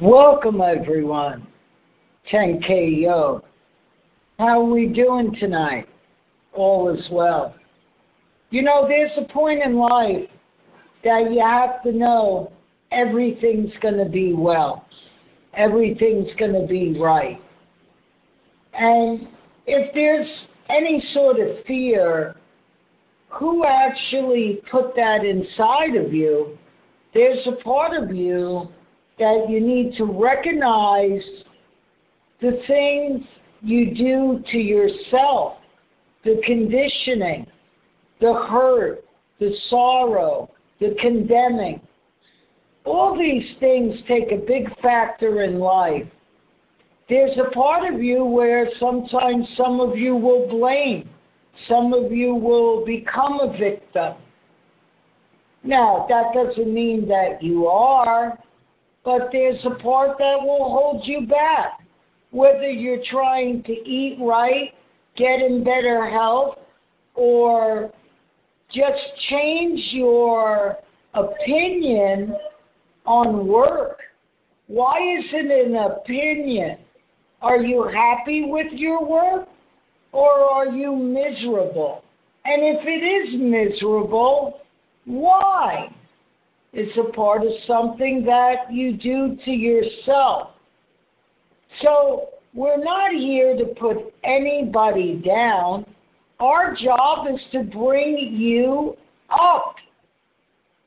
Welcome, everyone. 10K Yo. How are we doing tonight? All is well. You know, there's a point in life that you have to know everything's going to be well, everything's going to be right. And if there's any sort of fear, who actually put that inside of you? There's a part of you that you need to recognize the things you do to yourself, the conditioning, the hurt, the sorrow, the condemning. All these things take a big factor in life. There's a part of you where sometimes some of you will blame, some of you will become a victim. Now, that doesn't mean that you are, but there's a part that will hold you back. Whether you're trying to eat right, get in better health, or just change your opinion on work. Why is it an opinion? Are you happy with your work or are you miserable? And if it is miserable, why? It's a part of something that you do to yourself. So we're not here to put anybody down. Our job is to bring you up,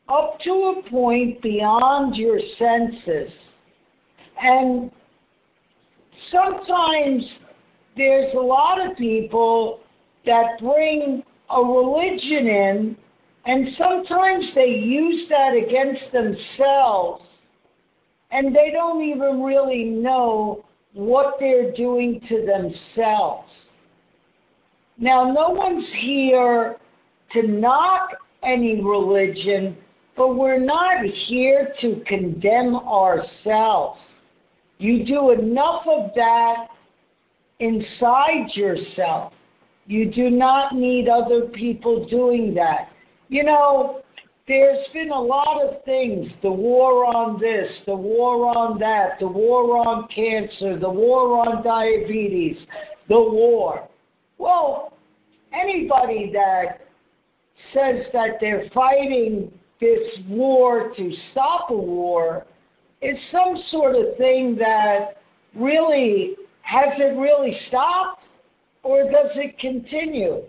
up to a point beyond your senses. And sometimes there's a lot of people that bring a religion in, and sometimes they use that against themselves, and they don't even really know what they're doing to themselves. Now, no one's here to knock any religion, but we're not here to condemn ourselves. You do enough of that inside yourself. You do not need other people doing that. You know, there's been a lot of things the war on this, the war on that, the war on cancer, the war on diabetes, the war. Well, anybody that says that they're fighting this war to stop a war is some sort of thing that really has it really stopped or does it continue?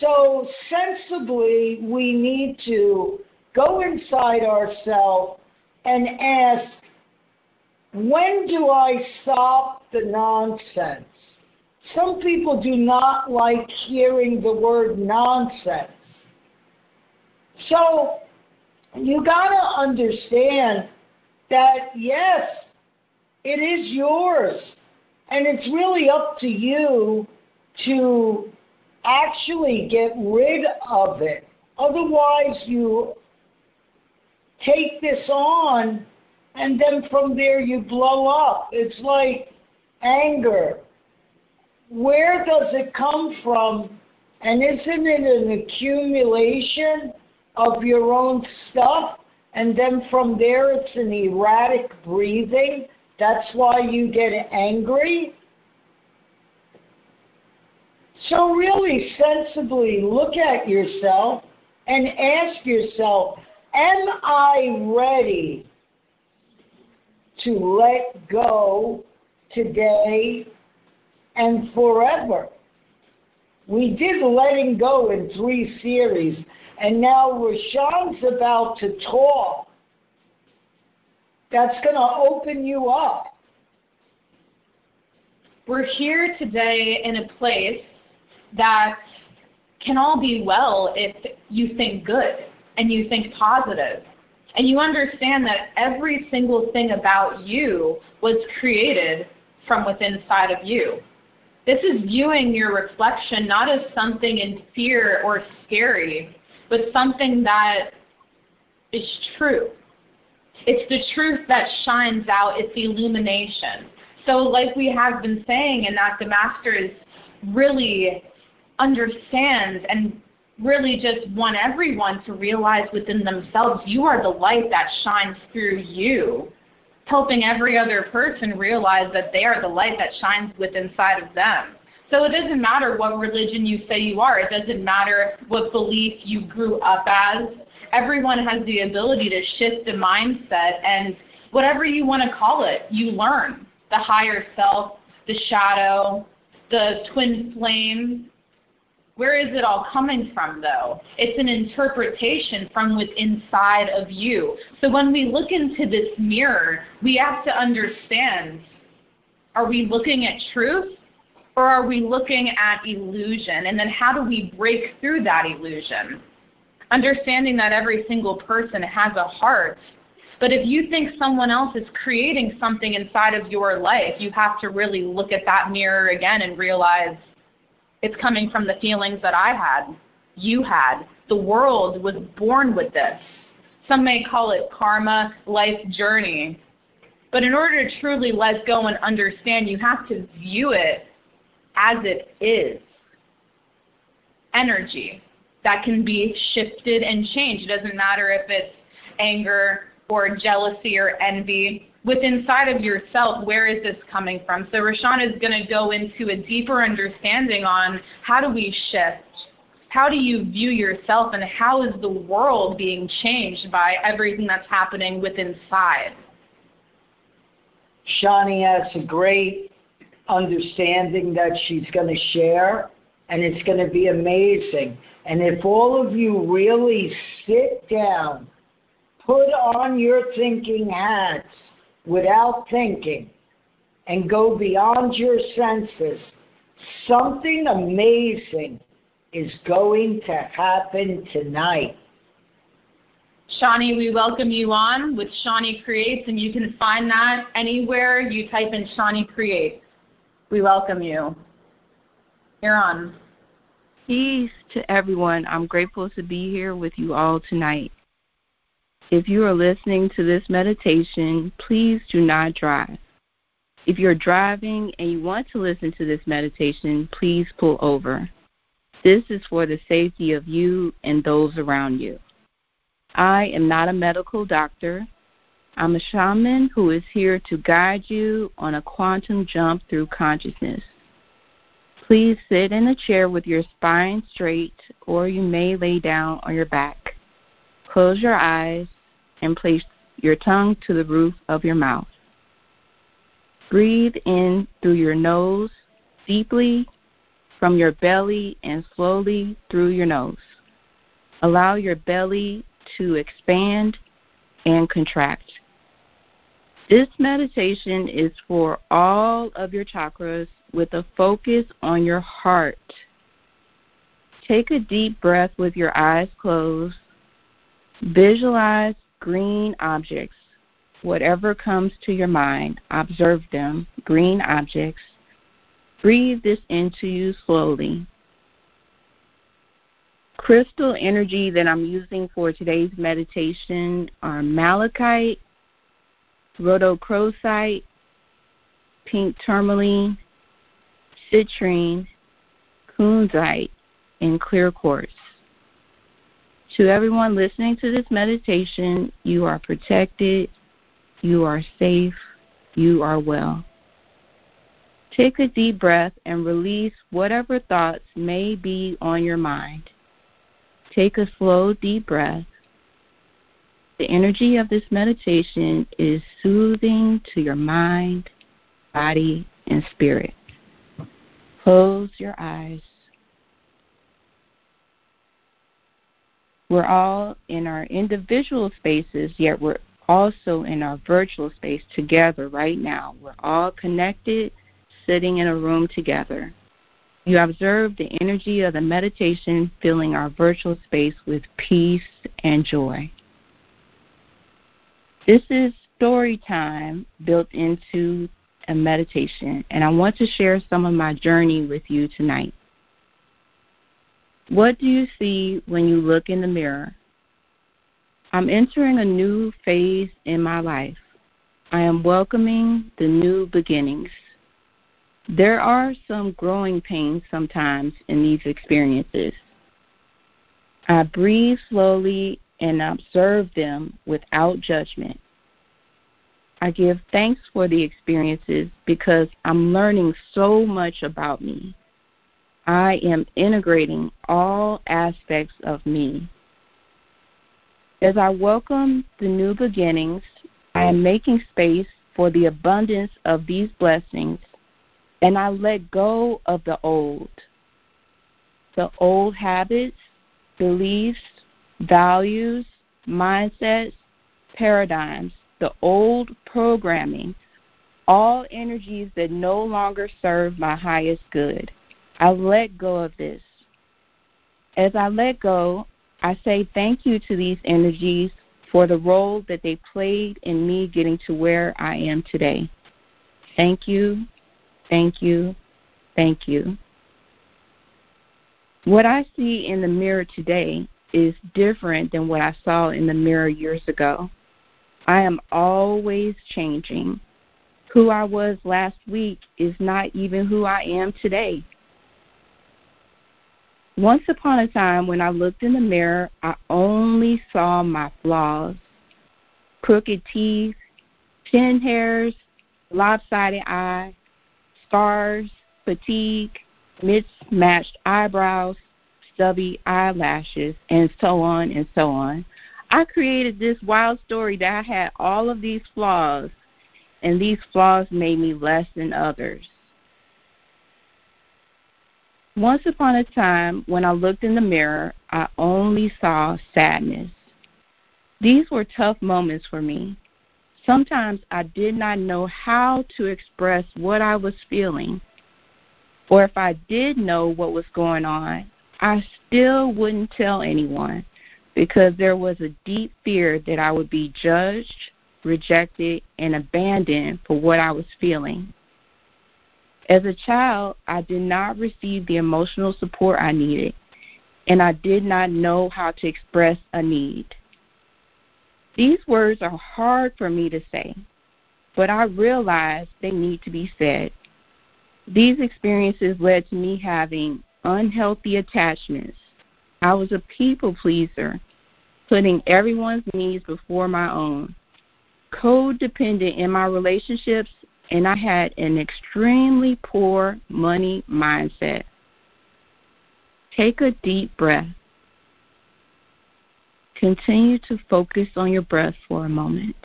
So sensibly, we need to go inside ourselves and ask, when do I stop the nonsense? Some people do not like hearing the word nonsense. So you got to understand that yes, it is yours. And it's really up to you to actually get rid of it. Otherwise, you take this on and then from there you blow up. It's like anger. Where does it come from? And isn't it an accumulation of your own stuff? And then from there it's an erratic breathing. That's why you get angry. So, really sensibly look at yourself and ask yourself Am I ready to let go today and forever? We did letting go in three series, and now Rashawn's about to talk. That's going to open you up. We're here today in a place that can all be well if you think good and you think positive and you understand that every single thing about you was created from within inside of you. This is viewing your reflection not as something in fear or scary, but something that is true. It's the truth that shines out, it's illumination. So, like we have been saying, and that the Master is really understands and really just want everyone to realize within themselves you are the light that shines through you. helping every other person realize that they are the light that shines within inside of them. So it doesn't matter what religion you say you are. It doesn't matter what belief you grew up as. Everyone has the ability to shift the mindset and whatever you want to call it, you learn. The higher self, the shadow, the twin flame. Where is it all coming from, though? It's an interpretation from within inside of you. So when we look into this mirror, we have to understand are we looking at truth or are we looking at illusion? And then how do we break through that illusion? Understanding that every single person has a heart but if you think someone else is creating something inside of your life, you have to really look at that mirror again and realize it's coming from the feelings that I had, you had. The world was born with this. Some may call it karma, life journey. But in order to truly let go and understand, you have to view it as it is energy that can be shifted and changed. It doesn't matter if it's anger, or jealousy or envy with inside of yourself, where is this coming from? So Rashawn is going to go into a deeper understanding on how do we shift? How do you view yourself and how is the world being changed by everything that's happening with inside? Shani has a great understanding that she's going to share, and it's going to be amazing. And if all of you really sit down put on your thinking hats without thinking and go beyond your senses, something amazing is going to happen tonight. Shawnee, we welcome you on with Shawnee Creates, and you can find that anywhere you type in Shawnee Creates. We welcome you. You're on. Peace to everyone. I'm grateful to be here with you all tonight. If you are listening to this meditation, please do not drive. If you're driving and you want to listen to this meditation, please pull over. This is for the safety of you and those around you. I am not a medical doctor. I'm a shaman who is here to guide you on a quantum jump through consciousness. Please sit in a chair with your spine straight, or you may lay down on your back. Close your eyes and place your tongue to the roof of your mouth. Breathe in through your nose deeply from your belly and slowly through your nose. Allow your belly to expand and contract. This meditation is for all of your chakras with a focus on your heart. Take a deep breath with your eyes closed. Visualize green objects. Whatever comes to your mind, observe them, green objects. Breathe this into you slowly. Crystal energy that I'm using for today's meditation are malachite, rhodochrosite, pink tourmaline, citrine, kunzite, and clear quartz. To everyone listening to this meditation, you are protected, you are safe, you are well. Take a deep breath and release whatever thoughts may be on your mind. Take a slow, deep breath. The energy of this meditation is soothing to your mind, body, and spirit. Close your eyes. We're all in our individual spaces, yet we're also in our virtual space together right now. We're all connected, sitting in a room together. You observe the energy of the meditation filling our virtual space with peace and joy. This is story time built into a meditation, and I want to share some of my journey with you tonight. What do you see when you look in the mirror? I'm entering a new phase in my life. I am welcoming the new beginnings. There are some growing pains sometimes in these experiences. I breathe slowly and observe them without judgment. I give thanks for the experiences because I'm learning so much about me. I am integrating all aspects of me. As I welcome the new beginnings, I am making space for the abundance of these blessings, and I let go of the old. The old habits, beliefs, values, mindsets, paradigms, the old programming, all energies that no longer serve my highest good. I let go of this. As I let go, I say thank you to these energies for the role that they played in me getting to where I am today. Thank you, thank you, thank you. What I see in the mirror today is different than what I saw in the mirror years ago. I am always changing. Who I was last week is not even who I am today. Once upon a time, when I looked in the mirror, I only saw my flaws crooked teeth, chin hairs, lopsided eye, scars, fatigue, mismatched eyebrows, stubby eyelashes, and so on and so on. I created this wild story that I had all of these flaws, and these flaws made me less than others. Once upon a time, when I looked in the mirror, I only saw sadness. These were tough moments for me. Sometimes I did not know how to express what I was feeling. Or if I did know what was going on, I still wouldn't tell anyone because there was a deep fear that I would be judged, rejected, and abandoned for what I was feeling. As a child, I did not receive the emotional support I needed, and I did not know how to express a need. These words are hard for me to say, but I realize they need to be said. These experiences led to me having unhealthy attachments. I was a people pleaser, putting everyone's needs before my own. Codependent in my relationships and I had an extremely poor money mindset. Take a deep breath. Continue to focus on your breath for a moment.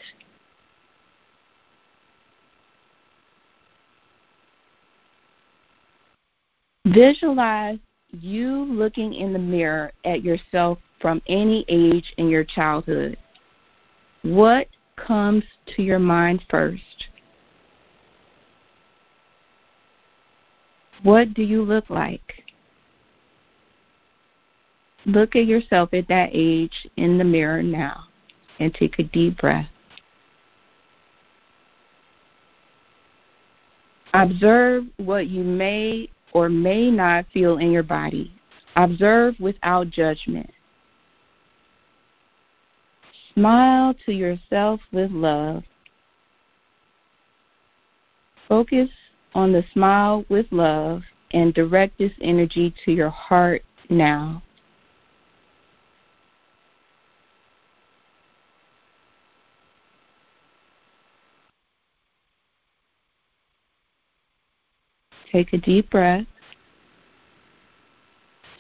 Visualize you looking in the mirror at yourself from any age in your childhood. What comes to your mind first? What do you look like? Look at yourself at that age in the mirror now and take a deep breath. Observe what you may or may not feel in your body. Observe without judgment. Smile to yourself with love. Focus on the smile with love and direct this energy to your heart now. Take a deep breath.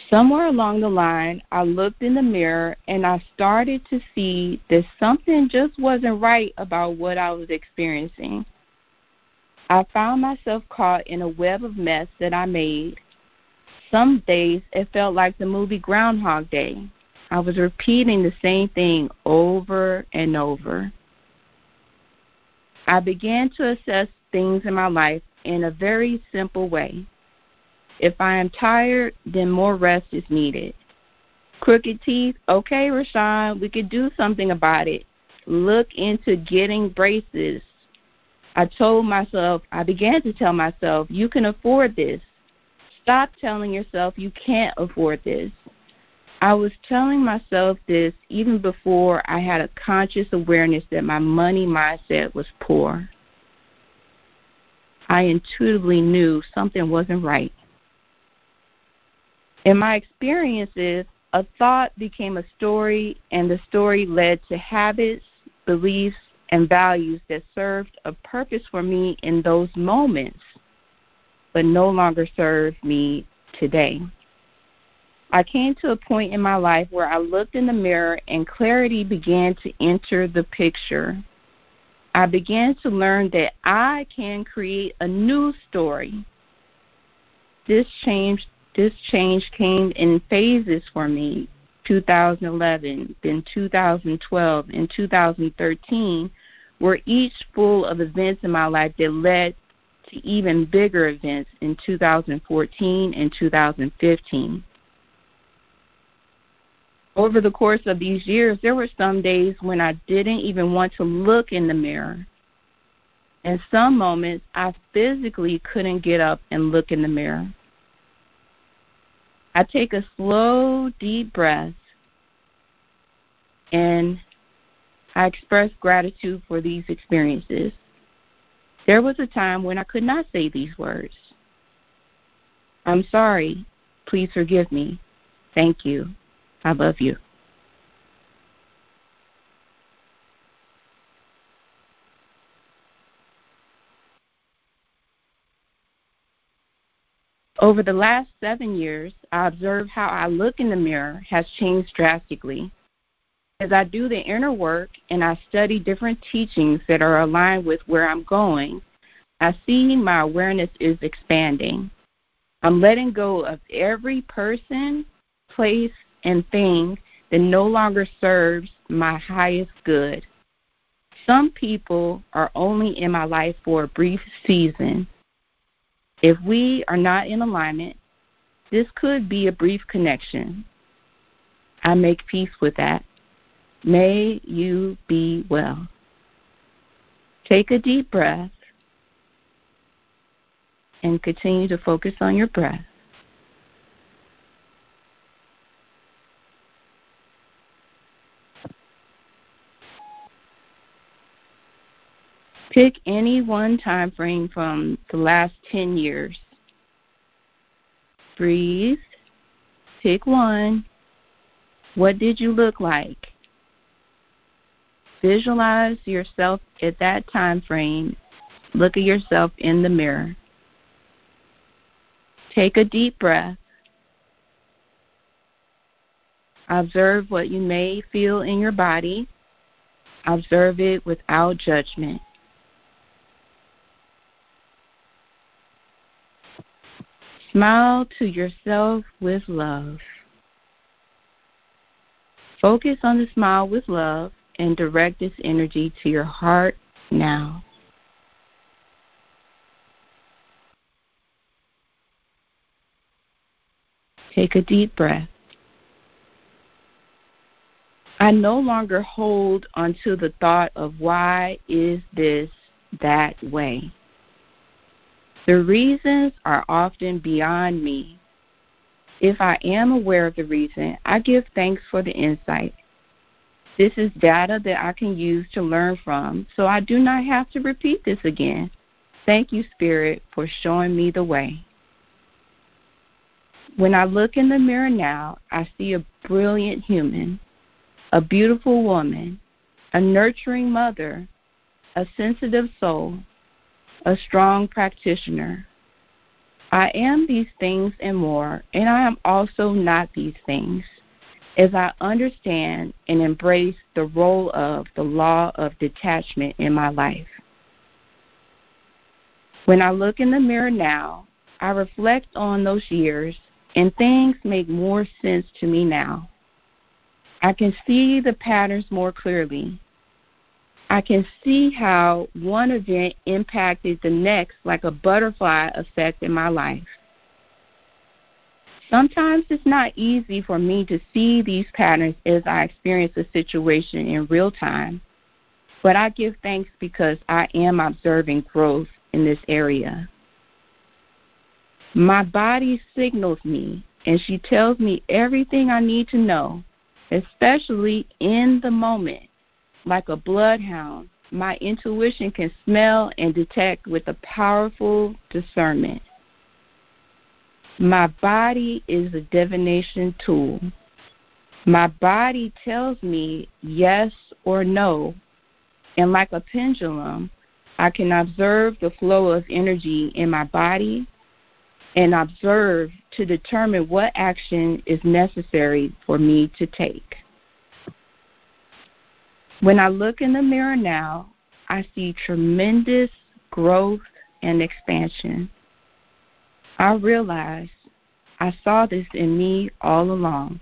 Somewhere along the line, I looked in the mirror and I started to see that something just wasn't right about what I was experiencing. I found myself caught in a web of mess that I made. Some days it felt like the movie Groundhog Day. I was repeating the same thing over and over. I began to assess things in my life in a very simple way. If I am tired, then more rest is needed. Crooked teeth, okay, Rashawn, we could do something about it. Look into getting braces. I told myself, I began to tell myself, you can afford this. Stop telling yourself you can't afford this. I was telling myself this even before I had a conscious awareness that my money mindset was poor. I intuitively knew something wasn't right. In my experiences, a thought became a story, and the story led to habits, beliefs, and values that served a purpose for me in those moments, but no longer serve me today. I came to a point in my life where I looked in the mirror and clarity began to enter the picture. I began to learn that I can create a new story. This change this change came in phases for me 2011, then 2012, and 2013 were each full of events in my life that led to even bigger events in 2014 and 2015. Over the course of these years, there were some days when I didn't even want to look in the mirror. And some moments I physically couldn't get up and look in the mirror. I take a slow, deep breath and I express gratitude for these experiences. There was a time when I could not say these words. I'm sorry. Please forgive me. Thank you. I love you. Over the last seven years, I observe how I look in the mirror has changed drastically. As I do the inner work and I study different teachings that are aligned with where I'm going, I see my awareness is expanding. I'm letting go of every person, place, and thing that no longer serves my highest good. Some people are only in my life for a brief season. If we are not in alignment, this could be a brief connection. I make peace with that. May you be well. Take a deep breath and continue to focus on your breath. Pick any one time frame from the last 10 years. Breathe. Pick one. What did you look like? Visualize yourself at that time frame. Look at yourself in the mirror. Take a deep breath. Observe what you may feel in your body. Observe it without judgment. Smile to yourself with love. Focus on the smile with love and direct this energy to your heart now. Take a deep breath. I no longer hold onto the thought of why is this that way. The reasons are often beyond me. If I am aware of the reason, I give thanks for the insight. This is data that I can use to learn from, so I do not have to repeat this again. Thank you, Spirit, for showing me the way. When I look in the mirror now, I see a brilliant human, a beautiful woman, a nurturing mother, a sensitive soul, a strong practitioner. I am these things and more, and I am also not these things, as I understand and embrace the role of the law of detachment in my life. When I look in the mirror now, I reflect on those years, and things make more sense to me now. I can see the patterns more clearly, I can see how one event impacted the next like a butterfly effect in my life. Sometimes it's not easy for me to see these patterns as I experience a situation in real time, but I give thanks because I am observing growth in this area. My body signals me, and she tells me everything I need to know, especially in the moment like a bloodhound, my intuition can smell and detect with a powerful discernment. My body is a divination tool. My body tells me yes or no And like a pendulum, I can observe the flow of energy in my body and observe to determine what action is necessary for me to take. When I look in the mirror now, I see tremendous growth and expansion. I realized I saw this in me all along.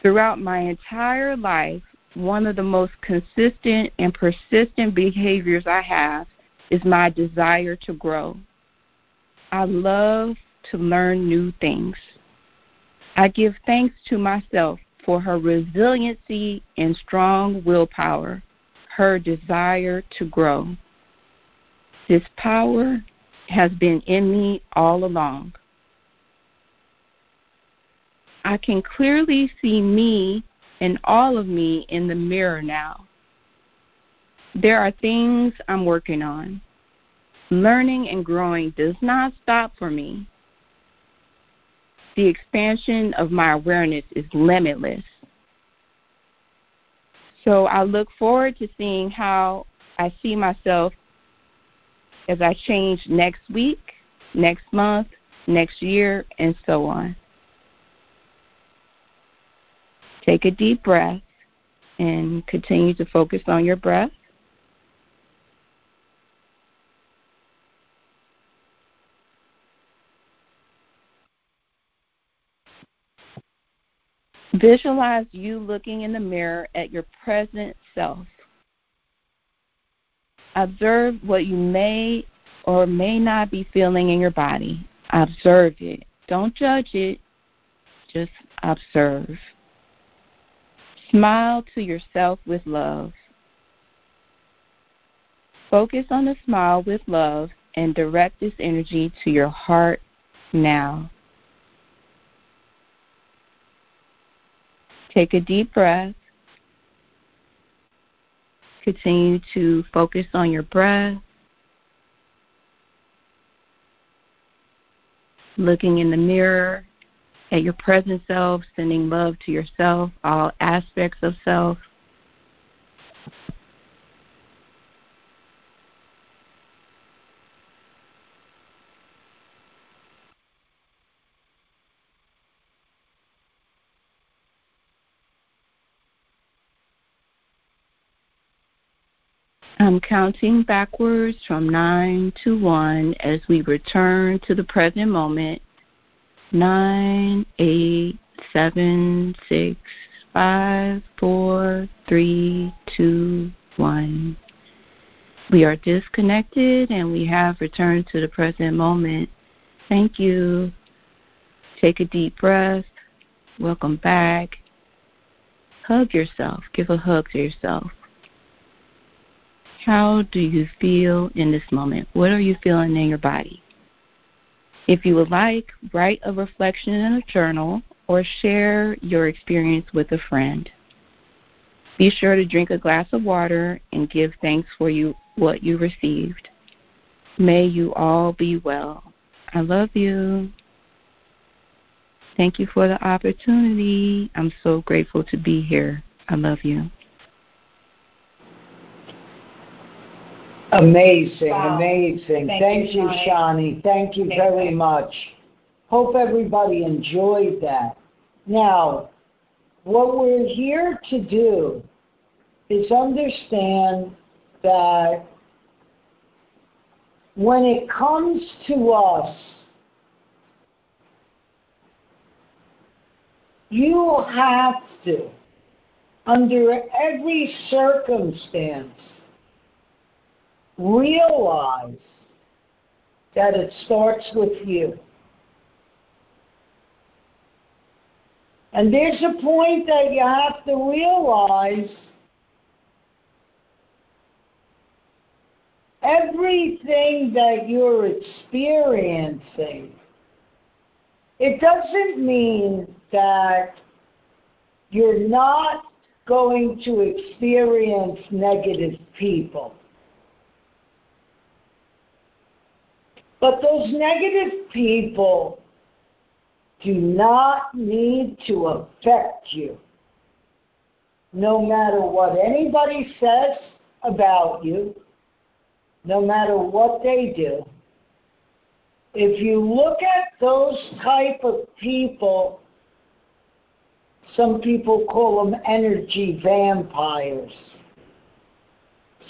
Throughout my entire life, one of the most consistent and persistent behaviors I have is my desire to grow. I love to learn new things. I give thanks to myself for her resiliency and strong willpower, her desire to grow. This power has been in me all along. I can clearly see me and all of me in the mirror now. There are things I'm working on. Learning and growing does not stop for me. The expansion of my awareness is limitless. So I look forward to seeing how I see myself as I change next week, next month, next year, and so on. Take a deep breath and continue to focus on your breath. Visualize you looking in the mirror at your present self. Observe what you may or may not be feeling in your body. Observe it. Don't judge it, just observe. Smile to yourself with love. Focus on the smile with love and direct this energy to your heart now. Take a deep breath. Continue to focus on your breath. Looking in the mirror at your present self, sending love to yourself, all aspects of self. I'm counting backwards from 9 to 1 as we return to the present moment. Nine, eight, seven, six, five, four, three, two, one. We are disconnected and we have returned to the present moment. Thank you. Take a deep breath. Welcome back. Hug yourself. Give a hug to yourself. How do you feel in this moment? What are you feeling in your body? If you would like, write a reflection in a journal or share your experience with a friend. Be sure to drink a glass of water and give thanks for you what you received. May you all be well. I love you. Thank you for the opportunity. I'm so grateful to be here. I love you. Amazing, wow. amazing. Thank, Thank you, Shani. Thank you Thank very you. much. Hope everybody enjoyed that. Now, what we're here to do is understand that when it comes to us, you have to, under every circumstance, realize that it starts with you. And there's a point that you have to realize everything that you're experiencing, it doesn't mean that you're not going to experience negative people. But those negative people do not need to affect you. No matter what anybody says, about you, no matter what they do. If you look at those type of people, some people call them energy vampires.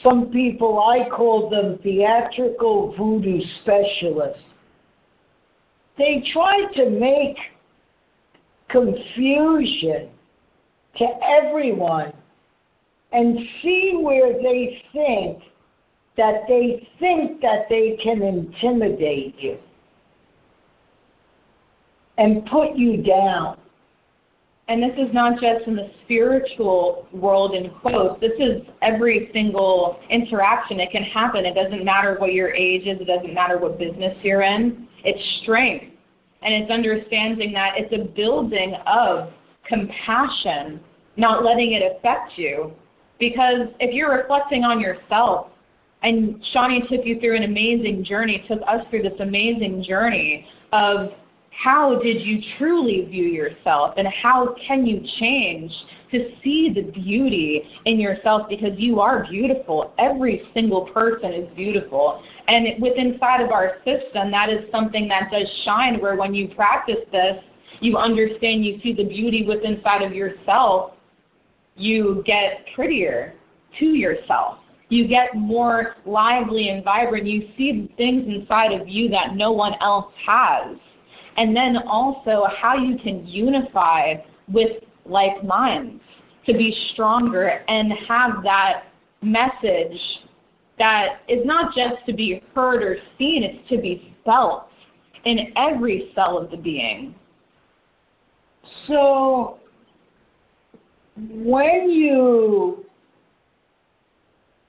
Some people, I call them theatrical voodoo specialists. They try to make confusion to everyone and see where they think that they think that they can intimidate you and put you down. And this is not just in the spiritual world in quotes. This is every single interaction. It can happen. It doesn't matter what your age is. It doesn't matter what business you're in. It's strength. And it's understanding that it's a building of compassion, not letting it affect you. Because if you're reflecting on yourself, and Shawnee took you through an amazing journey, took us through this amazing journey of how did you truly view yourself and how can you change to see the beauty in yourself? Because you are beautiful. Every single person is beautiful. And within inside of our system that is something that does shine where when you practice this you understand you see the beauty within inside of yourself you get prettier to yourself. You get more lively and vibrant. You see things inside of you that no one else has and then also how you can unify with like minds to be stronger and have that message that is not just to be heard or seen, it's to be felt in every cell of the being. So, when you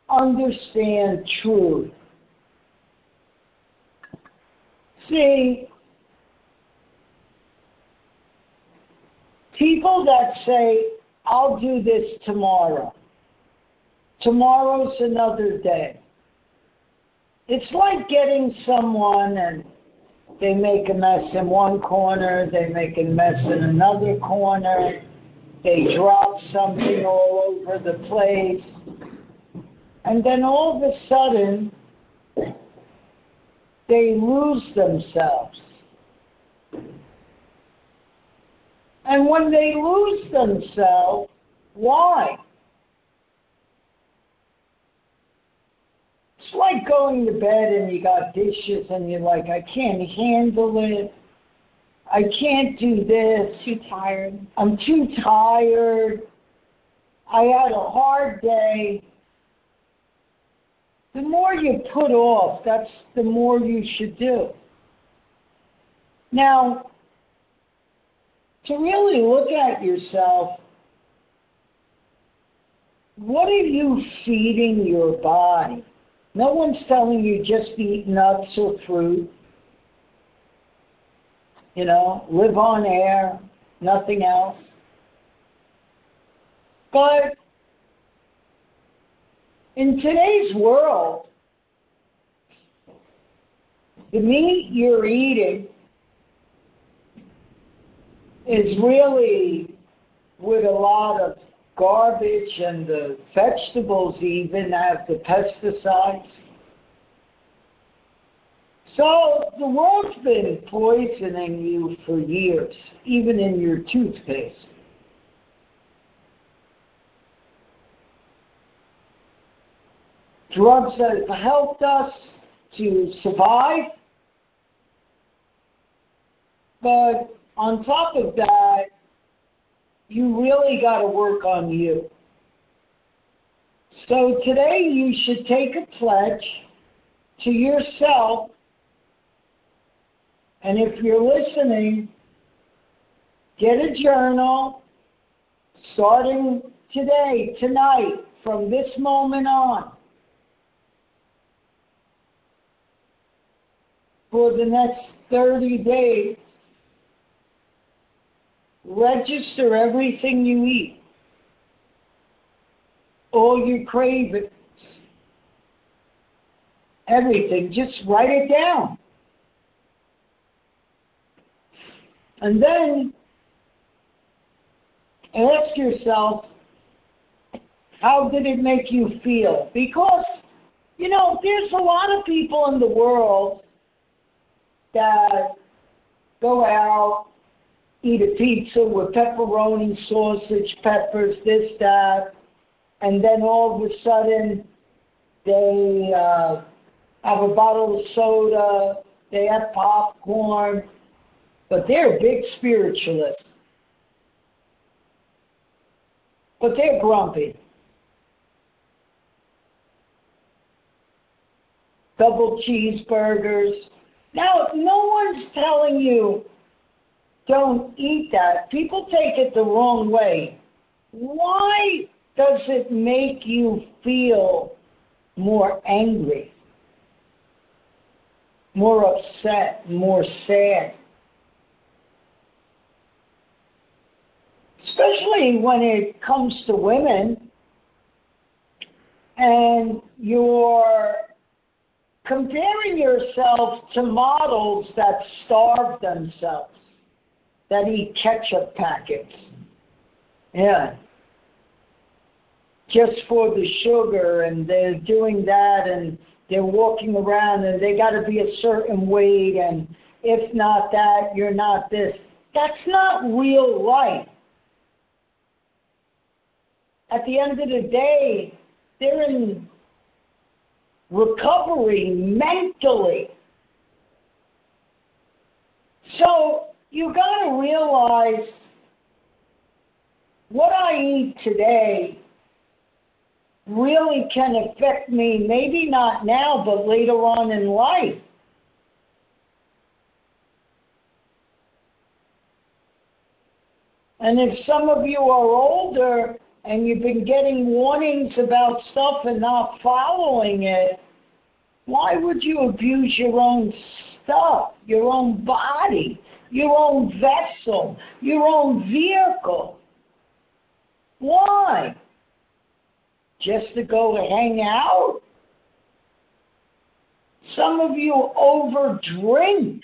understand truth, see, People that say, I'll do this tomorrow. Tomorrow's another day. It's like getting someone and they make a mess in one corner, they make a mess in another corner, they drop something all over the place, and then all of a sudden they lose themselves. And when they lose themselves, why? It's like going to bed and you got dishes and you're like, I can't handle it. I can't do this. Too tired. I'm too tired. I had a hard day. The more you put off, that's the more you should do. Now, to really look at yourself what are you feeding your body? No one's telling you just eat nuts or fruit. You know, live on air, nothing else. But in today's world, the meat you're eating is really with a lot of garbage and the vegetables even have the pesticides. So the world's been poisoning you for years, even in your toothpaste. Drugs that have helped us to survive, but on top of that, you really got to work on you. So today you should take a pledge to yourself, and if you're listening, get a journal starting today, tonight, from this moment on. For the next 30 days, Register everything you eat, all your cravings, everything. Just write it down. And then ask yourself, How did it make you feel? Because, you know, there's a lot of people in the world that go out, eat a pizza with pepperoni, sausage, peppers, this, that, and then all of a sudden they uh, have a bottle of soda, they have popcorn, but they're big spiritualists. But they're grumpy. Double cheeseburgers. Now, no one's telling you don't eat that. People take it the wrong way. Why does it make you feel more angry, more upset, more sad? Especially when it comes to women and you're comparing yourself to models that starve themselves, that eat ketchup packets. Yeah. Just for the sugar, and they're doing that, and they're walking around, and they got to be a certain weight, and if not that, you're not this. That's not real life. At the end of the day, they're in recovery mentally. So you got to realize what I eat today really can affect me, maybe not now, but later on in life. And if some of you are older and you've been getting warnings about stuff and not following it, why would you abuse your own stuff, your own body, your own vessel, your own vehicle? Why? Just to go to hang out? Some of you overdrink.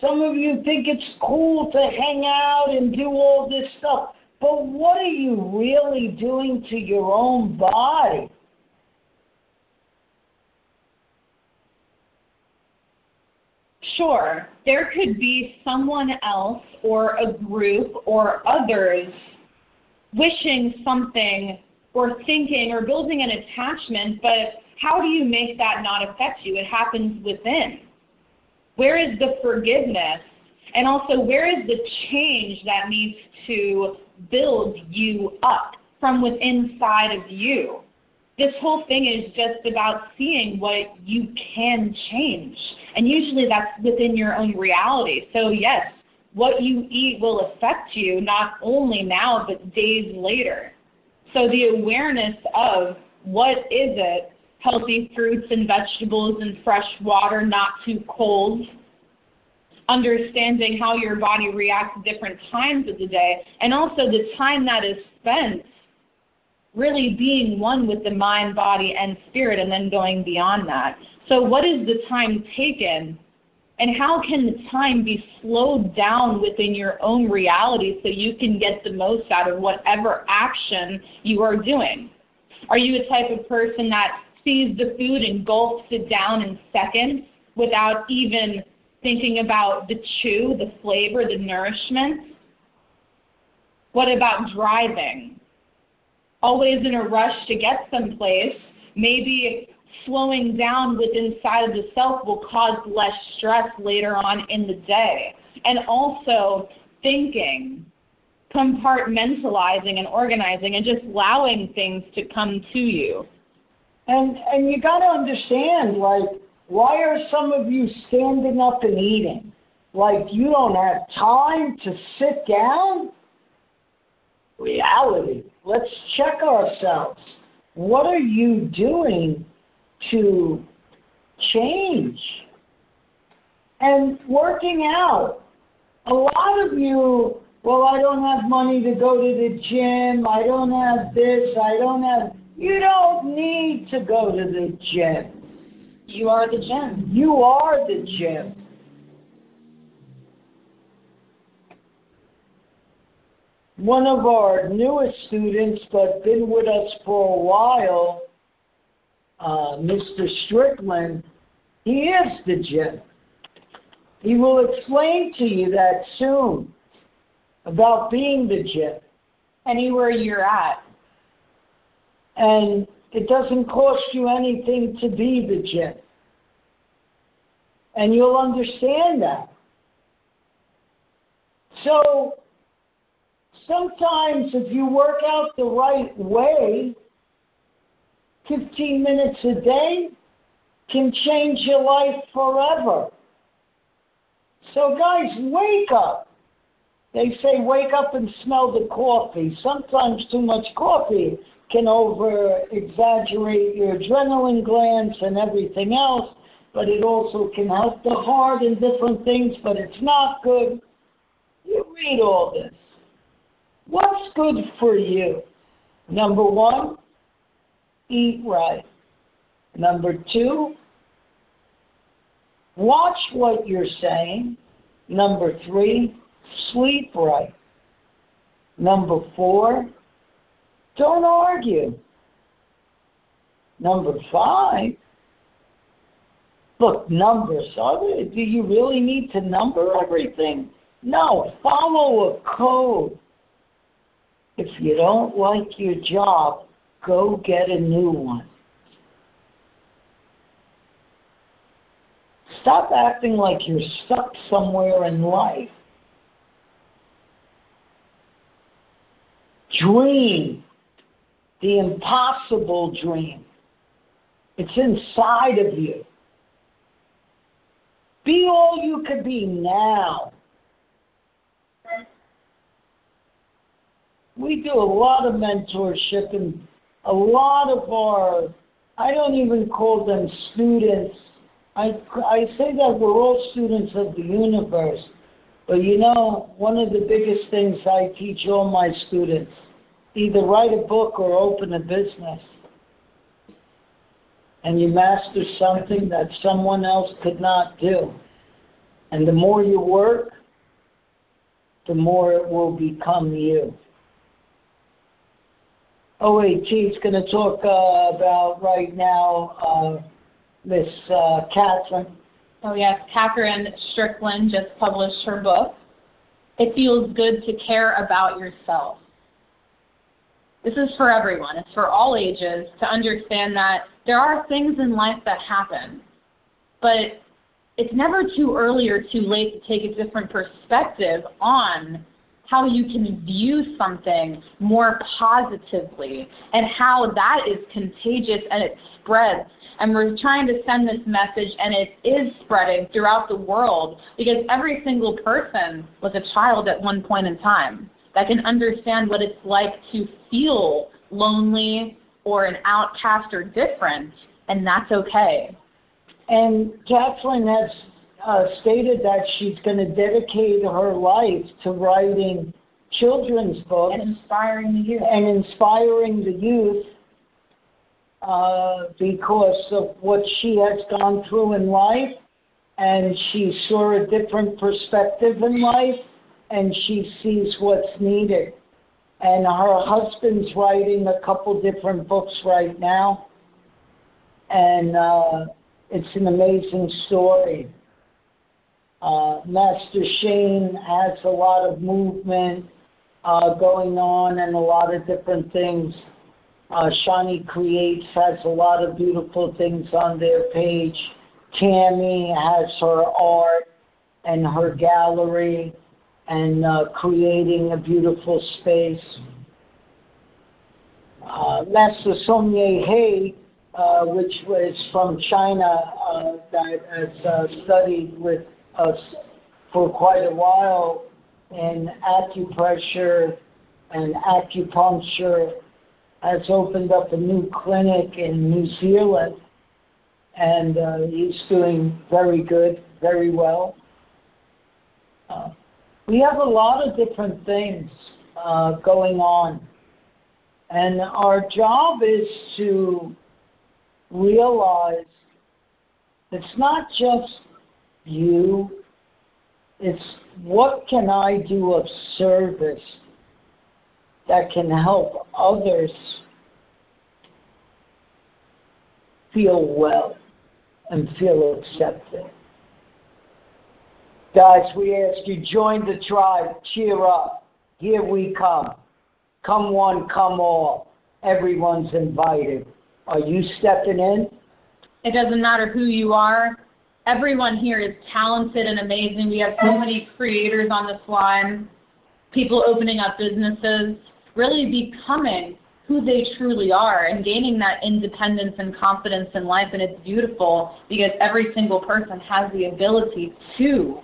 Some of you think it's cool to hang out and do all this stuff. But what are you really doing to your own body? Sure, there could be someone else or a group or others wishing something or thinking or building an attachment, but how do you make that not affect you? It happens within. Where is the forgiveness? And also, where is the change that needs to build you up from within inside of you? This whole thing is just about seeing what you can change. And usually that's within your own reality. So, yes, what you eat will affect you not only now, but days later. So, the awareness of what is it healthy fruits and vegetables and fresh water, not too cold, understanding how your body reacts at different times of the day, and also the time that is spent really being one with the mind, body, and spirit, and then going beyond that. So, what is the time taken? And how can the time be slowed down within your own reality so you can get the most out of whatever action you are doing? Are you a type of person that sees the food and gulps it down in seconds without even thinking about the chew, the flavor, the nourishment? What about driving? Always in a rush to get someplace. Maybe slowing down with inside of the self will cause less stress later on in the day. And also thinking, compartmentalizing and organizing and just allowing things to come to you. And and you got to understand like why are some of you standing up and eating? Like you don't have time to sit down? Reality. Let's check ourselves. What are you doing to change? And working out. A lot of you, well, I don't have money to go to the gym. I don't have this. I don't have. You don't need to go to the gym. You are the gym. You are the gym. One of our newest students, but been with us for a while, uh, Mr. Strickland, he is the gym. He will explain to you that soon about being the gym. Anywhere you're at. And it doesn't cost you anything to be the gym. And you'll understand that. So sometimes if you work out the right way, 15 minutes a day can change your life forever. So, guys, wake up. They say wake up and smell the coffee. Sometimes too much coffee can over exaggerate your adrenaline glands and everything else, but it also can help the heart and different things, but it's not good. You read all this. What's good for you? Number one, eat right. Number two, watch what you're saying. Number three, sleep right. Number four, don't argue. Number five, look, numbers. Do you really need to number everything? No, follow a code. If you don't like your job, go get a new one. Stop acting like you're stuck somewhere in life. Dream the impossible dream. It's inside of you. Be all you could be now. We do a lot of mentorship and a lot of our, I don't even call them students. I, I say that we're all students of the universe. But you know, one of the biggest things I teach all my students, either write a book or open a business. And you master something that someone else could not do. And the more you work, the more it will become you. OAT is going to talk uh, about right now uh, Miss uh, Catherine. Oh, yes. Catherine Strickland just published her book. It feels good to care about yourself. This is for everyone. It's for all ages to understand that there are things in life that happen, but it's never too early or too late to take a different perspective on how you can view something more positively and how that is contagious and it spreads. And we're trying to send this message and it is spreading throughout the world because every single person was a child at one point in time that can understand what it's like to feel lonely or an outcast or different, and that's okay. And Catherine has uh, stated that she's going to dedicate her life to writing children's books and inspiring the youth. And inspiring the youth uh, because of what she has gone through in life, and she saw a different perspective in life, and she sees what's needed. And her husband's writing a couple different books right now, and uh, it's an amazing story. Uh, Master Shane has a lot of movement uh, going on and a lot of different things. Uh, Shawnee Creates has a lot of beautiful things on their page. Tammy has her art and her gallery and uh, creating a beautiful space. Uh, Master Somye Hay, uh, which was from China, uh, that has uh, studied with for quite a while in acupressure and acupuncture has opened up a new clinic in New Zealand and uh, he's doing very good, very well. Uh, we have a lot of different things uh, going on, and our job is to realize it's not just you. It's what can I do of service that can help others feel well and feel accepted. Guys, we ask you join the tribe, cheer up. Here we come. Come one, come all. Everyone's invited. Are you stepping in? It doesn't matter who you are. Everyone here is talented and amazing. We have so many creators on this line, people opening up businesses, really becoming who they truly are and gaining that independence and confidence in life. And it's beautiful because every single person has the ability to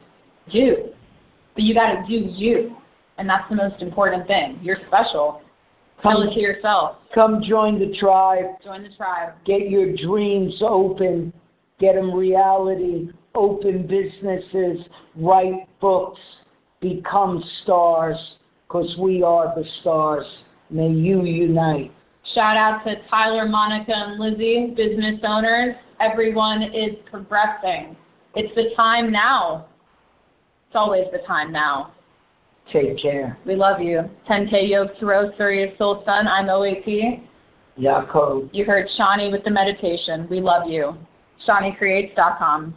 do. But you got to do you. And that's the most important thing. You're special. Tell it to yourself. Come join the tribe. Join the tribe. Get your dreams open. Get them reality. Open businesses. Write books. Become stars. Because we are the stars. May you unite. Shout out to Tyler, Monica, and Lizzie, business owners. Everyone is progressing. It's the time now. It's always the time now. Take care. We love you. 10K Yoke Throw, Surya Soul Sun. I'm OAP. Yaakov. You heard Shawnee with the meditation. We love you. ShawneeCreates.com.